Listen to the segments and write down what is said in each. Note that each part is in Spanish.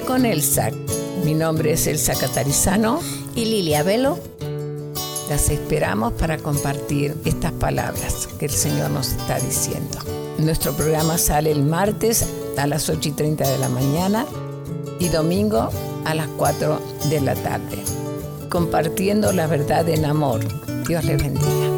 Con el SAC. Mi nombre es Elsa Catarizano y Lilia Velo. Las esperamos para compartir estas palabras que el Señor nos está diciendo. Nuestro programa sale el martes a las 8 y 30 de la mañana y domingo a las 4 de la tarde. Compartiendo la verdad en amor. Dios les bendiga.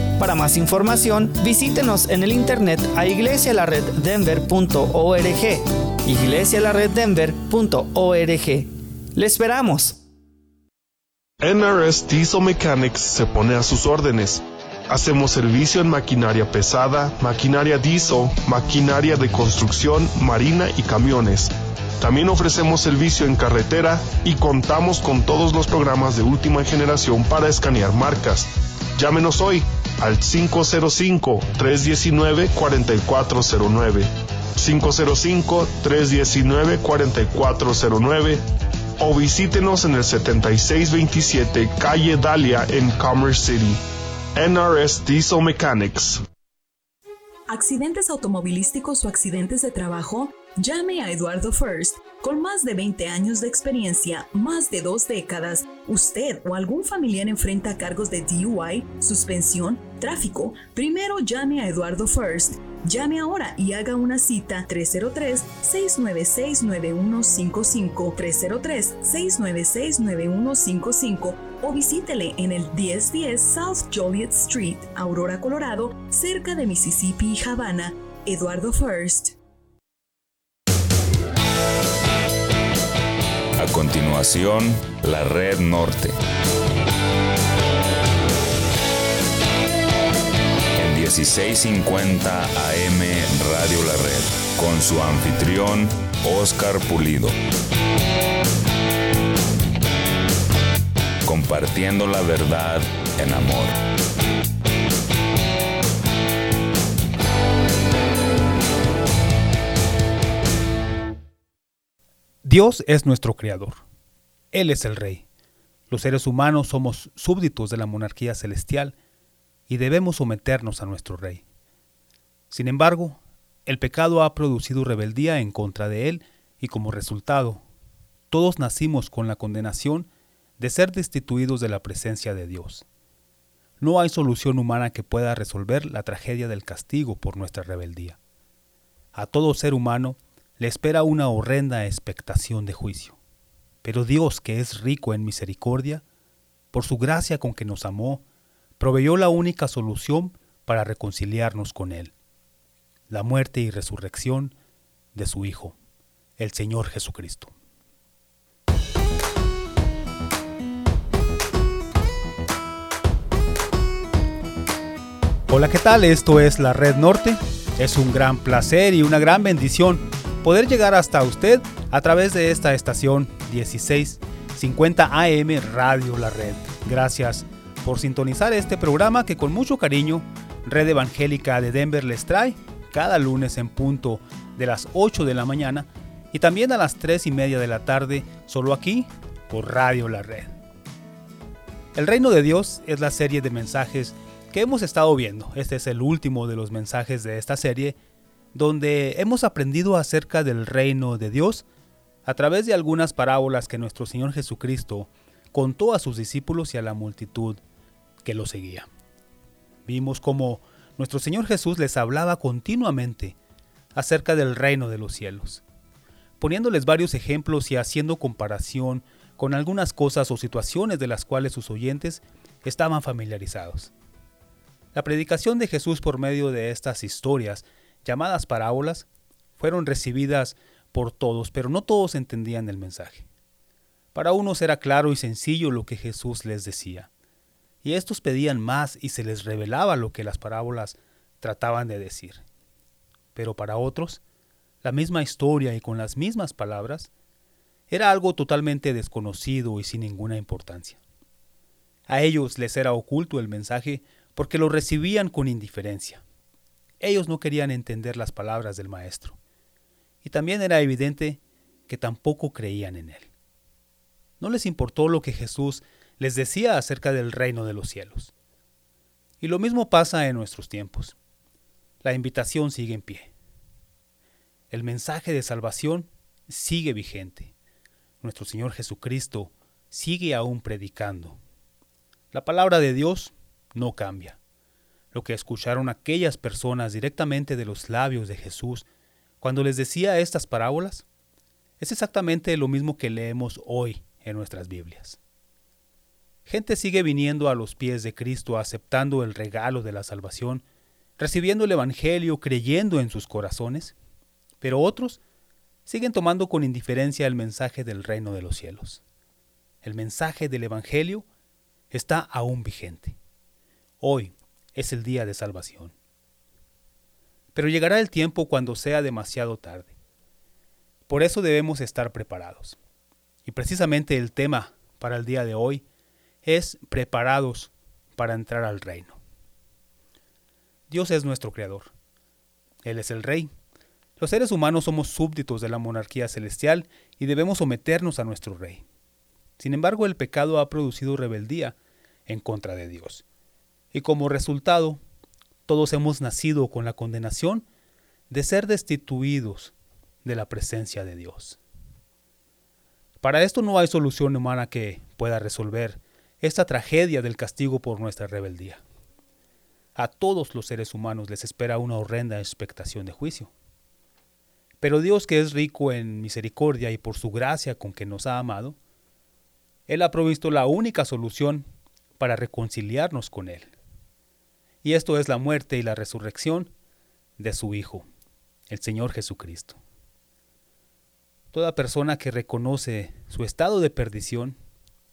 Para más información, visítenos en el internet a iglesialareddenver.org. iglesialareddenver.org. Le esperamos. NRS Diesel Mechanics se pone a sus órdenes. Hacemos servicio en maquinaria pesada, maquinaria diesel, maquinaria de construcción, marina y camiones. También ofrecemos servicio en carretera y contamos con todos los programas de última generación para escanear marcas. Llámenos hoy al 505-319-4409. 505-319-4409 o visítenos en el 7627 Calle Dalia en Commerce City. NRS Diesel Mechanics. ¿Accidentes automovilísticos o accidentes de trabajo? Llame a Eduardo First. Con más de 20 años de experiencia, más de dos décadas, usted o algún familiar enfrenta cargos de DUI, suspensión, tráfico. Primero llame a Eduardo First. Llame ahora y haga una cita 303-696-9155, 303-696-9155 o visítele en el 1010 South Joliet Street, Aurora, Colorado, cerca de Mississippi y Havana. Eduardo First. A continuación, la Red Norte. 1650 AM Radio La Red, con su anfitrión Oscar Pulido. Compartiendo la verdad en amor. Dios es nuestro creador. Él es el rey. Los seres humanos somos súbditos de la monarquía celestial y debemos someternos a nuestro rey. Sin embargo, el pecado ha producido rebeldía en contra de él y como resultado, todos nacimos con la condenación de ser destituidos de la presencia de Dios. No hay solución humana que pueda resolver la tragedia del castigo por nuestra rebeldía. A todo ser humano le espera una horrenda expectación de juicio. Pero Dios, que es rico en misericordia, por su gracia con que nos amó, proveyó la única solución para reconciliarnos con Él, la muerte y resurrección de su Hijo, el Señor Jesucristo. Hola, ¿qué tal? Esto es la Red Norte. Es un gran placer y una gran bendición poder llegar hasta usted a través de esta estación 1650 AM Radio La Red. Gracias por sintonizar este programa que con mucho cariño Red Evangélica de Denver les trae cada lunes en punto de las 8 de la mañana y también a las 3 y media de la tarde, solo aquí por Radio La Red. El Reino de Dios es la serie de mensajes que hemos estado viendo. Este es el último de los mensajes de esta serie, donde hemos aprendido acerca del reino de Dios a través de algunas parábolas que nuestro Señor Jesucristo contó a sus discípulos y a la multitud que lo seguía. Vimos cómo nuestro Señor Jesús les hablaba continuamente acerca del reino de los cielos, poniéndoles varios ejemplos y haciendo comparación con algunas cosas o situaciones de las cuales sus oyentes estaban familiarizados. La predicación de Jesús por medio de estas historias, llamadas parábolas, fueron recibidas por todos, pero no todos entendían el mensaje. Para unos era claro y sencillo lo que Jesús les decía, y estos pedían más y se les revelaba lo que las parábolas trataban de decir. Pero para otros, la misma historia y con las mismas palabras era algo totalmente desconocido y sin ninguna importancia. A ellos les era oculto el mensaje porque lo recibían con indiferencia. Ellos no querían entender las palabras del Maestro. Y también era evidente que tampoco creían en Él. No les importó lo que Jesús les decía acerca del reino de los cielos. Y lo mismo pasa en nuestros tiempos. La invitación sigue en pie. El mensaje de salvación sigue vigente nuestro Señor Jesucristo sigue aún predicando. La palabra de Dios no cambia. Lo que escucharon aquellas personas directamente de los labios de Jesús cuando les decía estas parábolas es exactamente lo mismo que leemos hoy en nuestras Biblias. Gente sigue viniendo a los pies de Cristo aceptando el regalo de la salvación, recibiendo el Evangelio, creyendo en sus corazones, pero otros siguen tomando con indiferencia el mensaje del reino de los cielos. El mensaje del Evangelio está aún vigente. Hoy es el día de salvación. Pero llegará el tiempo cuando sea demasiado tarde. Por eso debemos estar preparados. Y precisamente el tema para el día de hoy es preparados para entrar al reino. Dios es nuestro Creador. Él es el Rey los seres humanos somos súbditos de la monarquía celestial y debemos someternos a nuestro rey. Sin embargo, el pecado ha producido rebeldía en contra de Dios. Y como resultado, todos hemos nacido con la condenación de ser destituidos de la presencia de Dios. Para esto no hay solución humana que pueda resolver esta tragedia del castigo por nuestra rebeldía. A todos los seres humanos les espera una horrenda expectación de juicio. Pero Dios que es rico en misericordia y por su gracia con que nos ha amado, Él ha provisto la única solución para reconciliarnos con Él. Y esto es la muerte y la resurrección de su Hijo, el Señor Jesucristo. Toda persona que reconoce su estado de perdición,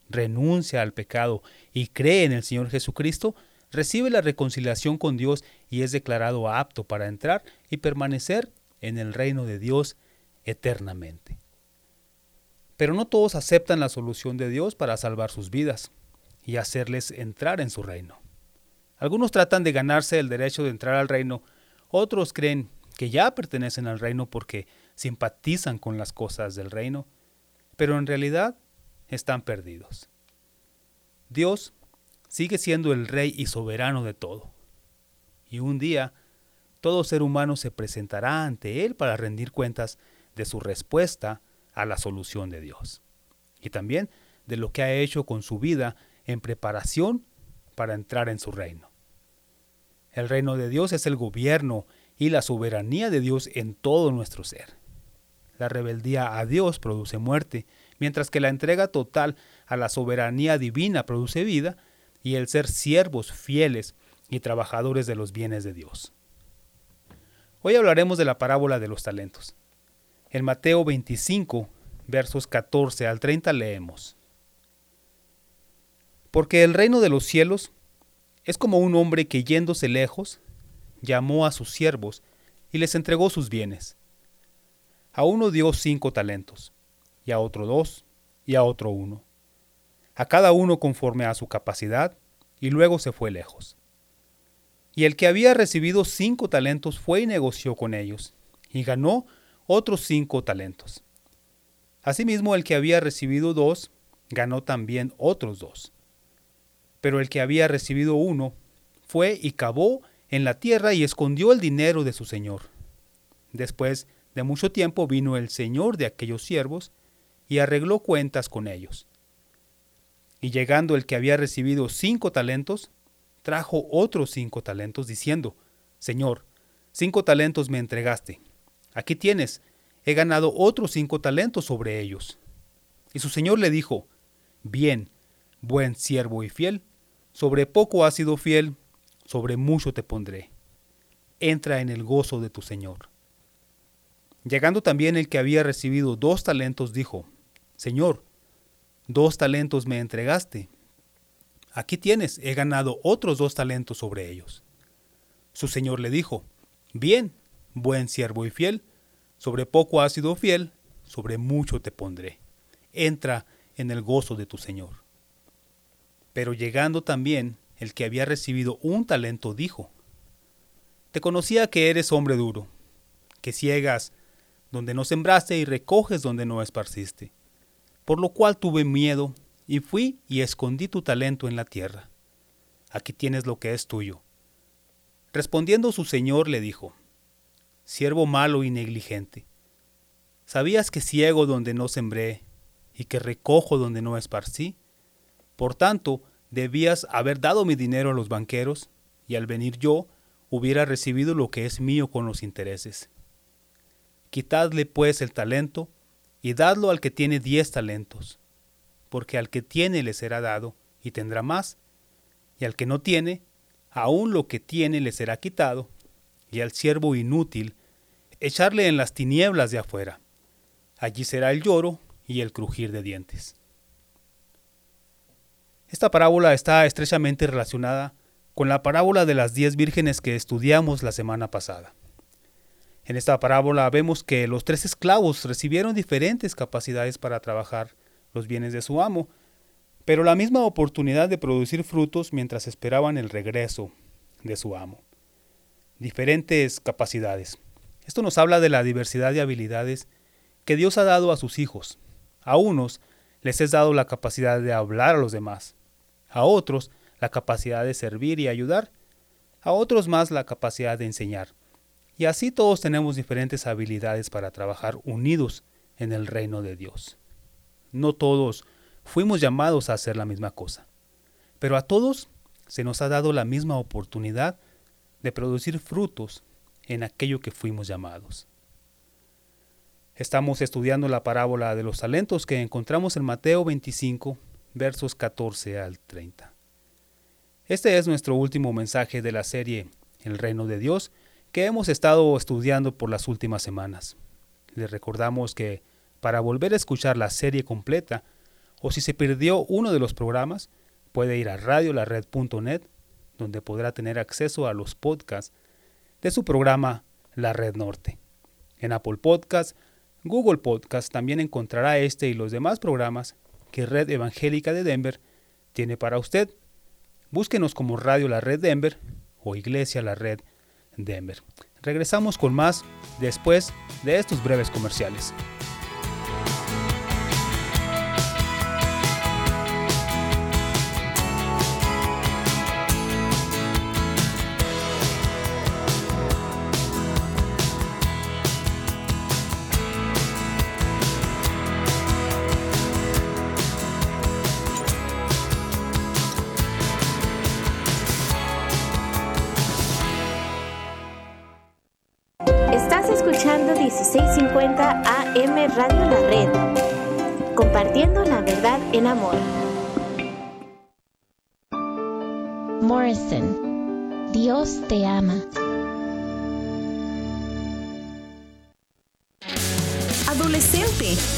renuncia al pecado y cree en el Señor Jesucristo, recibe la reconciliación con Dios y es declarado apto para entrar y permanecer en el reino de Dios eternamente. Pero no todos aceptan la solución de Dios para salvar sus vidas y hacerles entrar en su reino. Algunos tratan de ganarse el derecho de entrar al reino, otros creen que ya pertenecen al reino porque simpatizan con las cosas del reino, pero en realidad están perdidos. Dios sigue siendo el rey y soberano de todo. Y un día todo ser humano se presentará ante Él para rendir cuentas de su respuesta a la solución de Dios. Y también de lo que ha hecho con su vida en preparación para entrar en su reino. El reino de Dios es el gobierno y la soberanía de Dios en todo nuestro ser. La rebeldía a Dios produce muerte, mientras que la entrega total a la soberanía divina produce vida y el ser siervos fieles y trabajadores de los bienes de Dios. Hoy hablaremos de la parábola de los talentos. En Mateo 25, versos 14 al 30 leemos. Porque el reino de los cielos es como un hombre que yéndose lejos, llamó a sus siervos y les entregó sus bienes. A uno dio cinco talentos, y a otro dos, y a otro uno. A cada uno conforme a su capacidad, y luego se fue lejos. Y el que había recibido cinco talentos fue y negoció con ellos, y ganó otros cinco talentos. Asimismo, el que había recibido dos, ganó también otros dos. Pero el que había recibido uno, fue y cavó en la tierra y escondió el dinero de su señor. Después de mucho tiempo vino el señor de aquellos siervos y arregló cuentas con ellos. Y llegando el que había recibido cinco talentos, trajo otros cinco talentos, diciendo, Señor, cinco talentos me entregaste. Aquí tienes, he ganado otros cinco talentos sobre ellos. Y su señor le dijo, Bien, buen siervo y fiel, sobre poco has sido fiel, sobre mucho te pondré. Entra en el gozo de tu señor. Llegando también el que había recibido dos talentos, dijo, Señor, dos talentos me entregaste. Aquí tienes, he ganado otros dos talentos sobre ellos. Su señor le dijo, Bien, buen siervo y fiel, sobre poco has sido fiel, sobre mucho te pondré. Entra en el gozo de tu señor. Pero llegando también el que había recibido un talento, dijo, Te conocía que eres hombre duro, que ciegas donde no sembraste y recoges donde no esparciste. Por lo cual tuve miedo y fui y escondí tu talento en la tierra. Aquí tienes lo que es tuyo. Respondiendo su señor le dijo, Siervo malo y negligente, ¿sabías que ciego donde no sembré y que recojo donde no esparcí? Por tanto, debías haber dado mi dinero a los banqueros, y al venir yo hubiera recibido lo que es mío con los intereses. Quitadle pues el talento, y dadlo al que tiene diez talentos, porque al que tiene le será dado, y tendrá más, y al que no tiene, aun lo que tiene le será quitado, y al siervo inútil, echarle en las tinieblas de afuera. Allí será el lloro y el crujir de dientes. Esta parábola está estrechamente relacionada con la parábola de las diez vírgenes que estudiamos la semana pasada. En esta parábola vemos que los tres esclavos recibieron diferentes capacidades para trabajar los bienes de su amo, pero la misma oportunidad de producir frutos mientras esperaban el regreso de su amo. Diferentes capacidades. Esto nos habla de la diversidad de habilidades que Dios ha dado a sus hijos. A unos les es dado la capacidad de hablar a los demás, a otros la capacidad de servir y ayudar, a otros más la capacidad de enseñar. Y así todos tenemos diferentes habilidades para trabajar unidos en el reino de Dios. No todos fuimos llamados a hacer la misma cosa, pero a todos se nos ha dado la misma oportunidad de producir frutos en aquello que fuimos llamados. Estamos estudiando la parábola de los talentos que encontramos en Mateo 25, versos 14 al 30. Este es nuestro último mensaje de la serie El reino de Dios que hemos estado estudiando por las últimas semanas. Les recordamos que para volver a escuchar la serie completa o si se perdió uno de los programas, puede ir a radiolared.net donde podrá tener acceso a los podcasts de su programa La Red Norte. En Apple Podcasts, Google Podcasts también encontrará este y los demás programas que Red Evangélica de Denver tiene para usted. Búsquenos como Radio La Red Denver o Iglesia La Red Denver. Regresamos con más después de estos breves comerciales. Escuchando 1650 AM Radio La Red, compartiendo la verdad en amor. Morrison, Dios te ama. adolescente.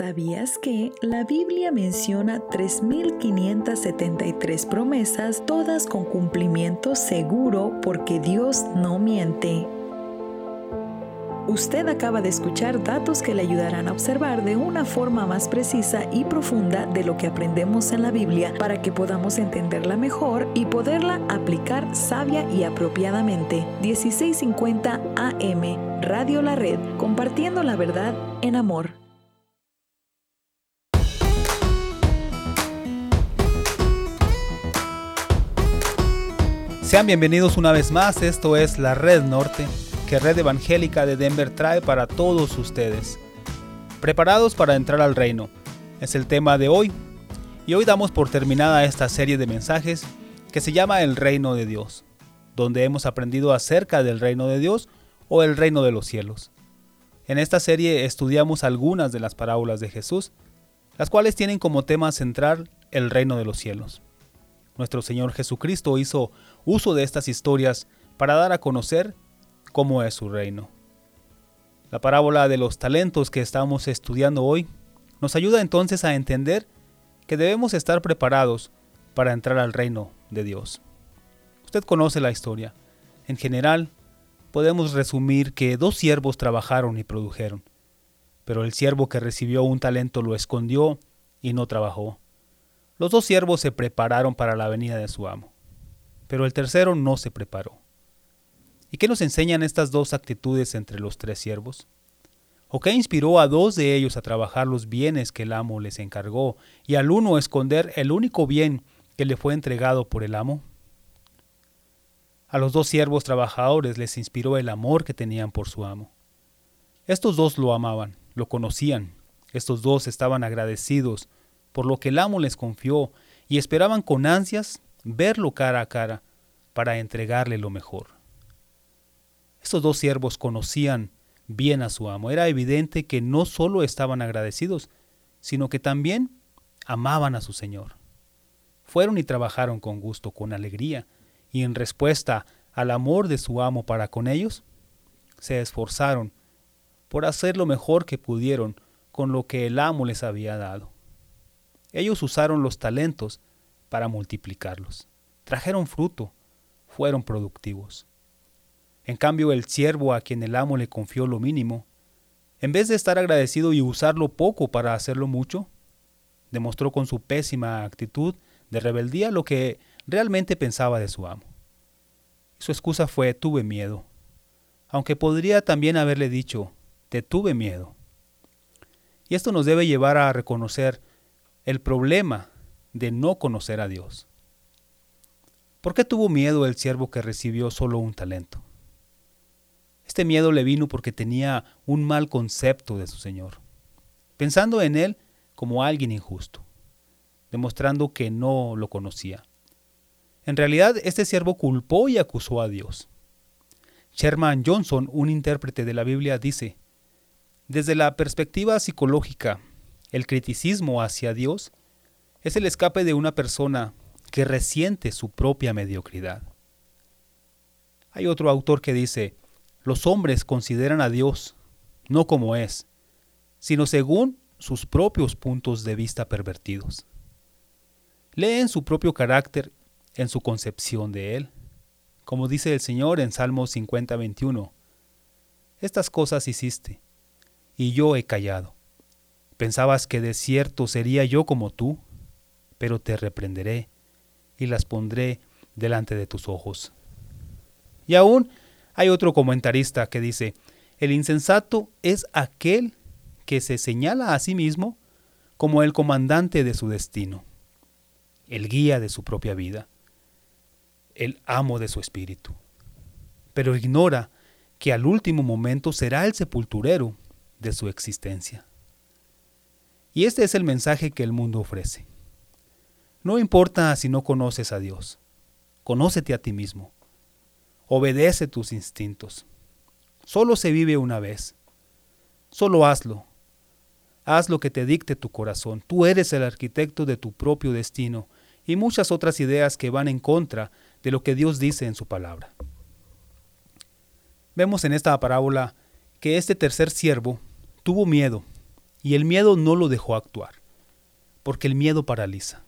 ¿Sabías que la Biblia menciona 3.573 promesas, todas con cumplimiento seguro porque Dios no miente? Usted acaba de escuchar datos que le ayudarán a observar de una forma más precisa y profunda de lo que aprendemos en la Biblia para que podamos entenderla mejor y poderla aplicar sabia y apropiadamente. 1650 AM, Radio La Red, compartiendo la verdad en amor. Sean bienvenidos una vez más, esto es la Red Norte, que Red Evangélica de Denver trae para todos ustedes. Preparados para entrar al reino, es el tema de hoy, y hoy damos por terminada esta serie de mensajes que se llama El Reino de Dios, donde hemos aprendido acerca del reino de Dios o el reino de los cielos. En esta serie estudiamos algunas de las parábolas de Jesús, las cuales tienen como tema central el reino de los cielos. Nuestro Señor Jesucristo hizo uso de estas historias para dar a conocer cómo es su reino. La parábola de los talentos que estamos estudiando hoy nos ayuda entonces a entender que debemos estar preparados para entrar al reino de Dios. Usted conoce la historia. En general, podemos resumir que dos siervos trabajaron y produjeron, pero el siervo que recibió un talento lo escondió y no trabajó. Los dos siervos se prepararon para la venida de su amo, pero el tercero no se preparó. ¿Y qué nos enseñan estas dos actitudes entre los tres siervos? ¿O qué inspiró a dos de ellos a trabajar los bienes que el amo les encargó y al uno a esconder el único bien que le fue entregado por el amo? A los dos siervos trabajadores les inspiró el amor que tenían por su amo. Estos dos lo amaban, lo conocían, estos dos estaban agradecidos por lo que el amo les confió y esperaban con ansias verlo cara a cara para entregarle lo mejor. Estos dos siervos conocían bien a su amo. Era evidente que no solo estaban agradecidos, sino que también amaban a su Señor. Fueron y trabajaron con gusto, con alegría, y en respuesta al amor de su amo para con ellos, se esforzaron por hacer lo mejor que pudieron con lo que el amo les había dado. Ellos usaron los talentos para multiplicarlos. Trajeron fruto, fueron productivos. En cambio, el siervo a quien el amo le confió lo mínimo, en vez de estar agradecido y usarlo poco para hacerlo mucho, demostró con su pésima actitud de rebeldía lo que realmente pensaba de su amo. Su excusa fue tuve miedo, aunque podría también haberle dicho te tuve miedo. Y esto nos debe llevar a reconocer el problema de no conocer a Dios. ¿Por qué tuvo miedo el siervo que recibió solo un talento? Este miedo le vino porque tenía un mal concepto de su Señor, pensando en él como alguien injusto, demostrando que no lo conocía. En realidad, este siervo culpó y acusó a Dios. Sherman Johnson, un intérprete de la Biblia, dice, desde la perspectiva psicológica, el criticismo hacia Dios es el escape de una persona que resiente su propia mediocridad. Hay otro autor que dice, los hombres consideran a Dios no como es, sino según sus propios puntos de vista pervertidos. Leen su propio carácter en su concepción de Él. Como dice el Señor en Salmo 50, 21, Estas cosas hiciste, y yo he callado. Pensabas que de cierto sería yo como tú, pero te reprenderé y las pondré delante de tus ojos. Y aún hay otro comentarista que dice, el insensato es aquel que se señala a sí mismo como el comandante de su destino, el guía de su propia vida, el amo de su espíritu, pero ignora que al último momento será el sepulturero de su existencia. Y este es el mensaje que el mundo ofrece. No importa si no conoces a Dios, conócete a ti mismo, obedece tus instintos. Solo se vive una vez, solo hazlo. Haz lo que te dicte tu corazón, tú eres el arquitecto de tu propio destino y muchas otras ideas que van en contra de lo que Dios dice en su palabra. Vemos en esta parábola que este tercer siervo tuvo miedo y el miedo no lo dejó actuar, porque el miedo paraliza.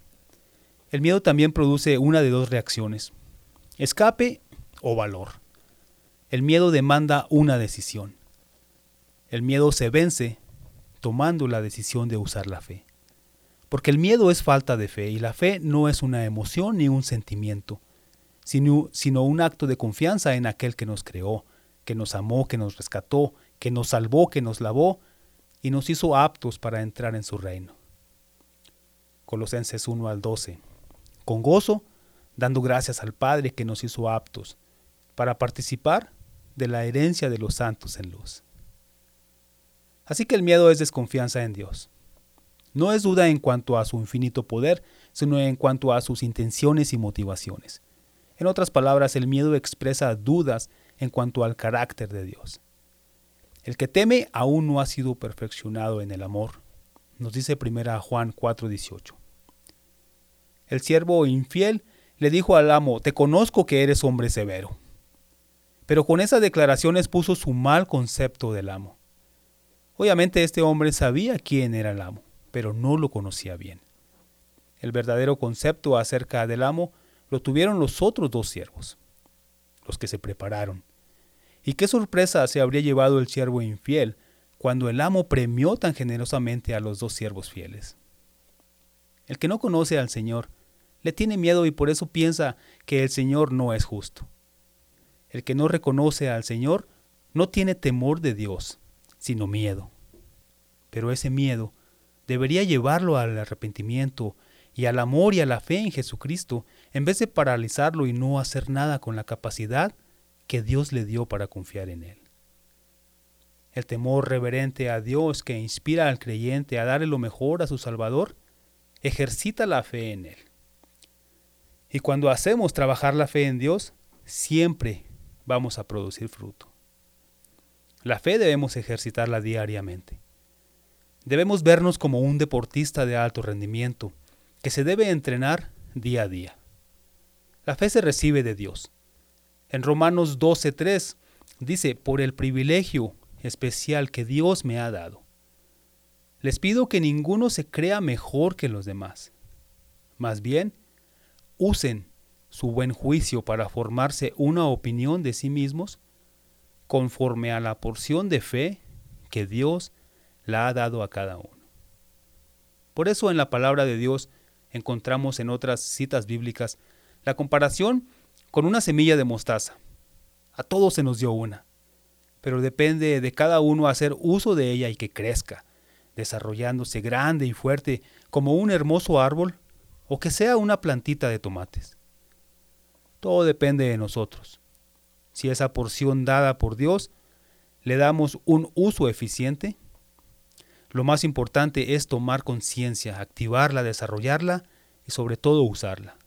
El miedo también produce una de dos reacciones, escape o valor. El miedo demanda una decisión. El miedo se vence tomando la decisión de usar la fe. Porque el miedo es falta de fe y la fe no es una emoción ni un sentimiento, sino, sino un acto de confianza en aquel que nos creó, que nos amó, que nos rescató, que nos salvó, que nos lavó y nos hizo aptos para entrar en su reino. Colosenses 1 al 12 con gozo, dando gracias al Padre que nos hizo aptos para participar de la herencia de los santos en luz. Así que el miedo es desconfianza en Dios. No es duda en cuanto a su infinito poder, sino en cuanto a sus intenciones y motivaciones. En otras palabras, el miedo expresa dudas en cuanto al carácter de Dios. El que teme aún no ha sido perfeccionado en el amor, nos dice 1 Juan 4:18. El siervo infiel le dijo al amo, te conozco que eres hombre severo. Pero con esas declaraciones puso su mal concepto del amo. Obviamente este hombre sabía quién era el amo, pero no lo conocía bien. El verdadero concepto acerca del amo lo tuvieron los otros dos siervos, los que se prepararon. Y qué sorpresa se habría llevado el siervo infiel cuando el amo premió tan generosamente a los dos siervos fieles. El que no conoce al Señor le tiene miedo y por eso piensa que el Señor no es justo. El que no reconoce al Señor no tiene temor de Dios, sino miedo. Pero ese miedo debería llevarlo al arrepentimiento y al amor y a la fe en Jesucristo, en vez de paralizarlo y no hacer nada con la capacidad que Dios le dio para confiar en Él. El temor reverente a Dios que inspira al creyente a darle lo mejor a su Salvador, ejercita la fe en Él. Y cuando hacemos trabajar la fe en Dios, siempre vamos a producir fruto. La fe debemos ejercitarla diariamente. Debemos vernos como un deportista de alto rendimiento, que se debe entrenar día a día. La fe se recibe de Dios. En Romanos 12.3 dice, por el privilegio especial que Dios me ha dado. Les pido que ninguno se crea mejor que los demás. Más bien, usen su buen juicio para formarse una opinión de sí mismos conforme a la porción de fe que Dios la ha dado a cada uno. Por eso en la palabra de Dios encontramos en otras citas bíblicas la comparación con una semilla de mostaza. A todos se nos dio una, pero depende de cada uno hacer uso de ella y que crezca, desarrollándose grande y fuerte como un hermoso árbol o que sea una plantita de tomates. Todo depende de nosotros. Si esa porción dada por Dios le damos un uso eficiente, lo más importante es tomar conciencia, activarla, desarrollarla y sobre todo usarla.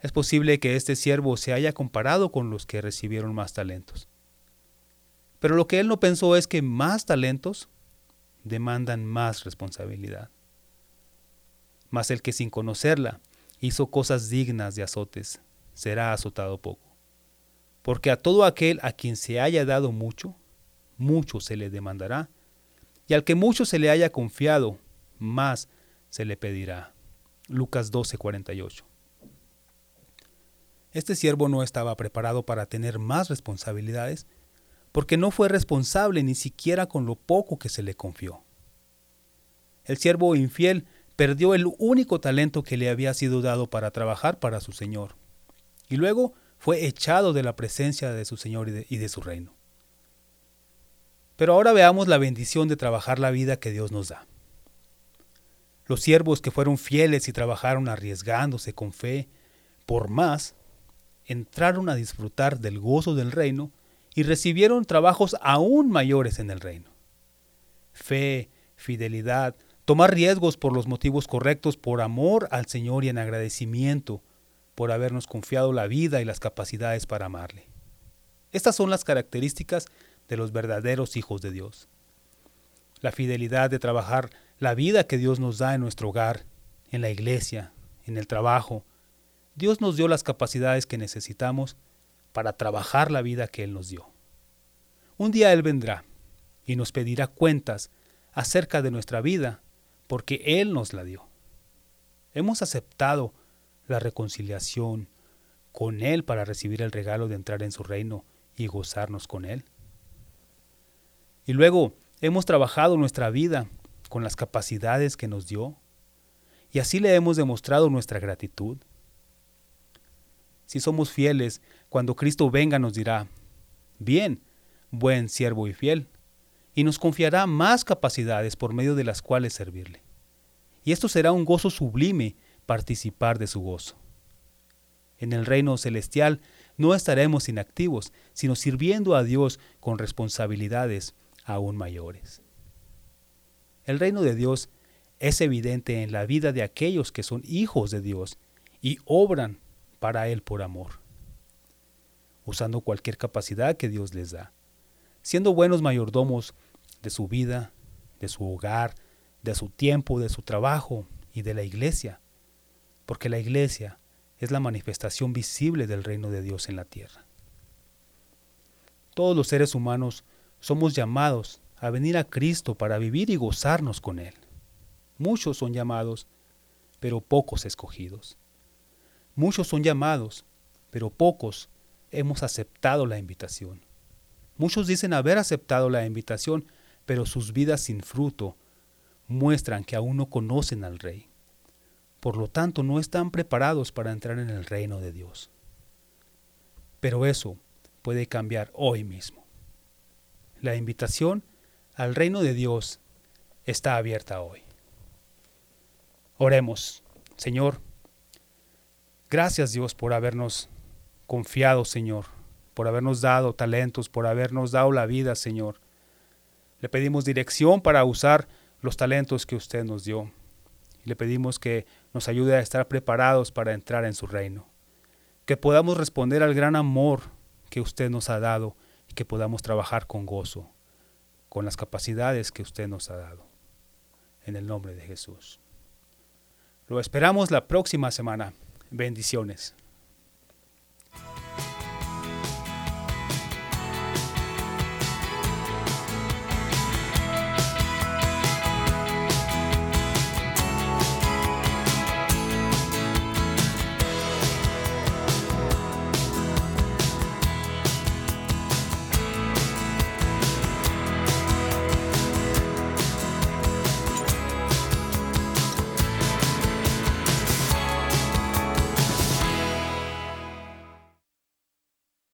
Es posible que este siervo se haya comparado con los que recibieron más talentos. Pero lo que él no pensó es que más talentos demandan más responsabilidad. Mas el que sin conocerla hizo cosas dignas de azotes, será azotado poco. Porque a todo aquel a quien se haya dado mucho, mucho se le demandará, y al que mucho se le haya confiado, más se le pedirá. Lucas 12:48. Este siervo no estaba preparado para tener más responsabilidades, porque no fue responsable ni siquiera con lo poco que se le confió. El siervo infiel perdió el único talento que le había sido dado para trabajar para su Señor, y luego fue echado de la presencia de su Señor y de, y de su reino. Pero ahora veamos la bendición de trabajar la vida que Dios nos da. Los siervos que fueron fieles y trabajaron arriesgándose con fe por más, entraron a disfrutar del gozo del reino y recibieron trabajos aún mayores en el reino. Fe, fidelidad, tomar riesgos por los motivos correctos, por amor al Señor y en agradecimiento por habernos confiado la vida y las capacidades para amarle. Estas son las características de los verdaderos hijos de Dios. La fidelidad de trabajar la vida que Dios nos da en nuestro hogar, en la iglesia, en el trabajo. Dios nos dio las capacidades que necesitamos para trabajar la vida que Él nos dio. Un día Él vendrá y nos pedirá cuentas acerca de nuestra vida porque Él nos la dio. Hemos aceptado la reconciliación con Él para recibir el regalo de entrar en su reino y gozarnos con Él. Y luego hemos trabajado nuestra vida con las capacidades que nos dio y así le hemos demostrado nuestra gratitud. Si somos fieles, cuando Cristo venga nos dirá, bien, buen siervo y fiel, y nos confiará más capacidades por medio de las cuales servirle. Y esto será un gozo sublime participar de su gozo. En el reino celestial no estaremos inactivos, sino sirviendo a Dios con responsabilidades aún mayores. El reino de Dios es evidente en la vida de aquellos que son hijos de Dios y obran para Él por amor, usando cualquier capacidad que Dios les da, siendo buenos mayordomos de su vida, de su hogar, de su tiempo, de su trabajo y de la iglesia, porque la iglesia es la manifestación visible del reino de Dios en la tierra. Todos los seres humanos somos llamados a venir a Cristo para vivir y gozarnos con Él. Muchos son llamados, pero pocos escogidos. Muchos son llamados, pero pocos hemos aceptado la invitación. Muchos dicen haber aceptado la invitación, pero sus vidas sin fruto muestran que aún no conocen al Rey. Por lo tanto, no están preparados para entrar en el reino de Dios. Pero eso puede cambiar hoy mismo. La invitación al reino de Dios está abierta hoy. Oremos, Señor. Gracias Dios por habernos confiado, Señor, por habernos dado talentos, por habernos dado la vida, Señor. Le pedimos dirección para usar los talentos que usted nos dio. Le pedimos que nos ayude a estar preparados para entrar en su reino. Que podamos responder al gran amor que usted nos ha dado y que podamos trabajar con gozo, con las capacidades que usted nos ha dado. En el nombre de Jesús. Lo esperamos la próxima semana. Bendiciones.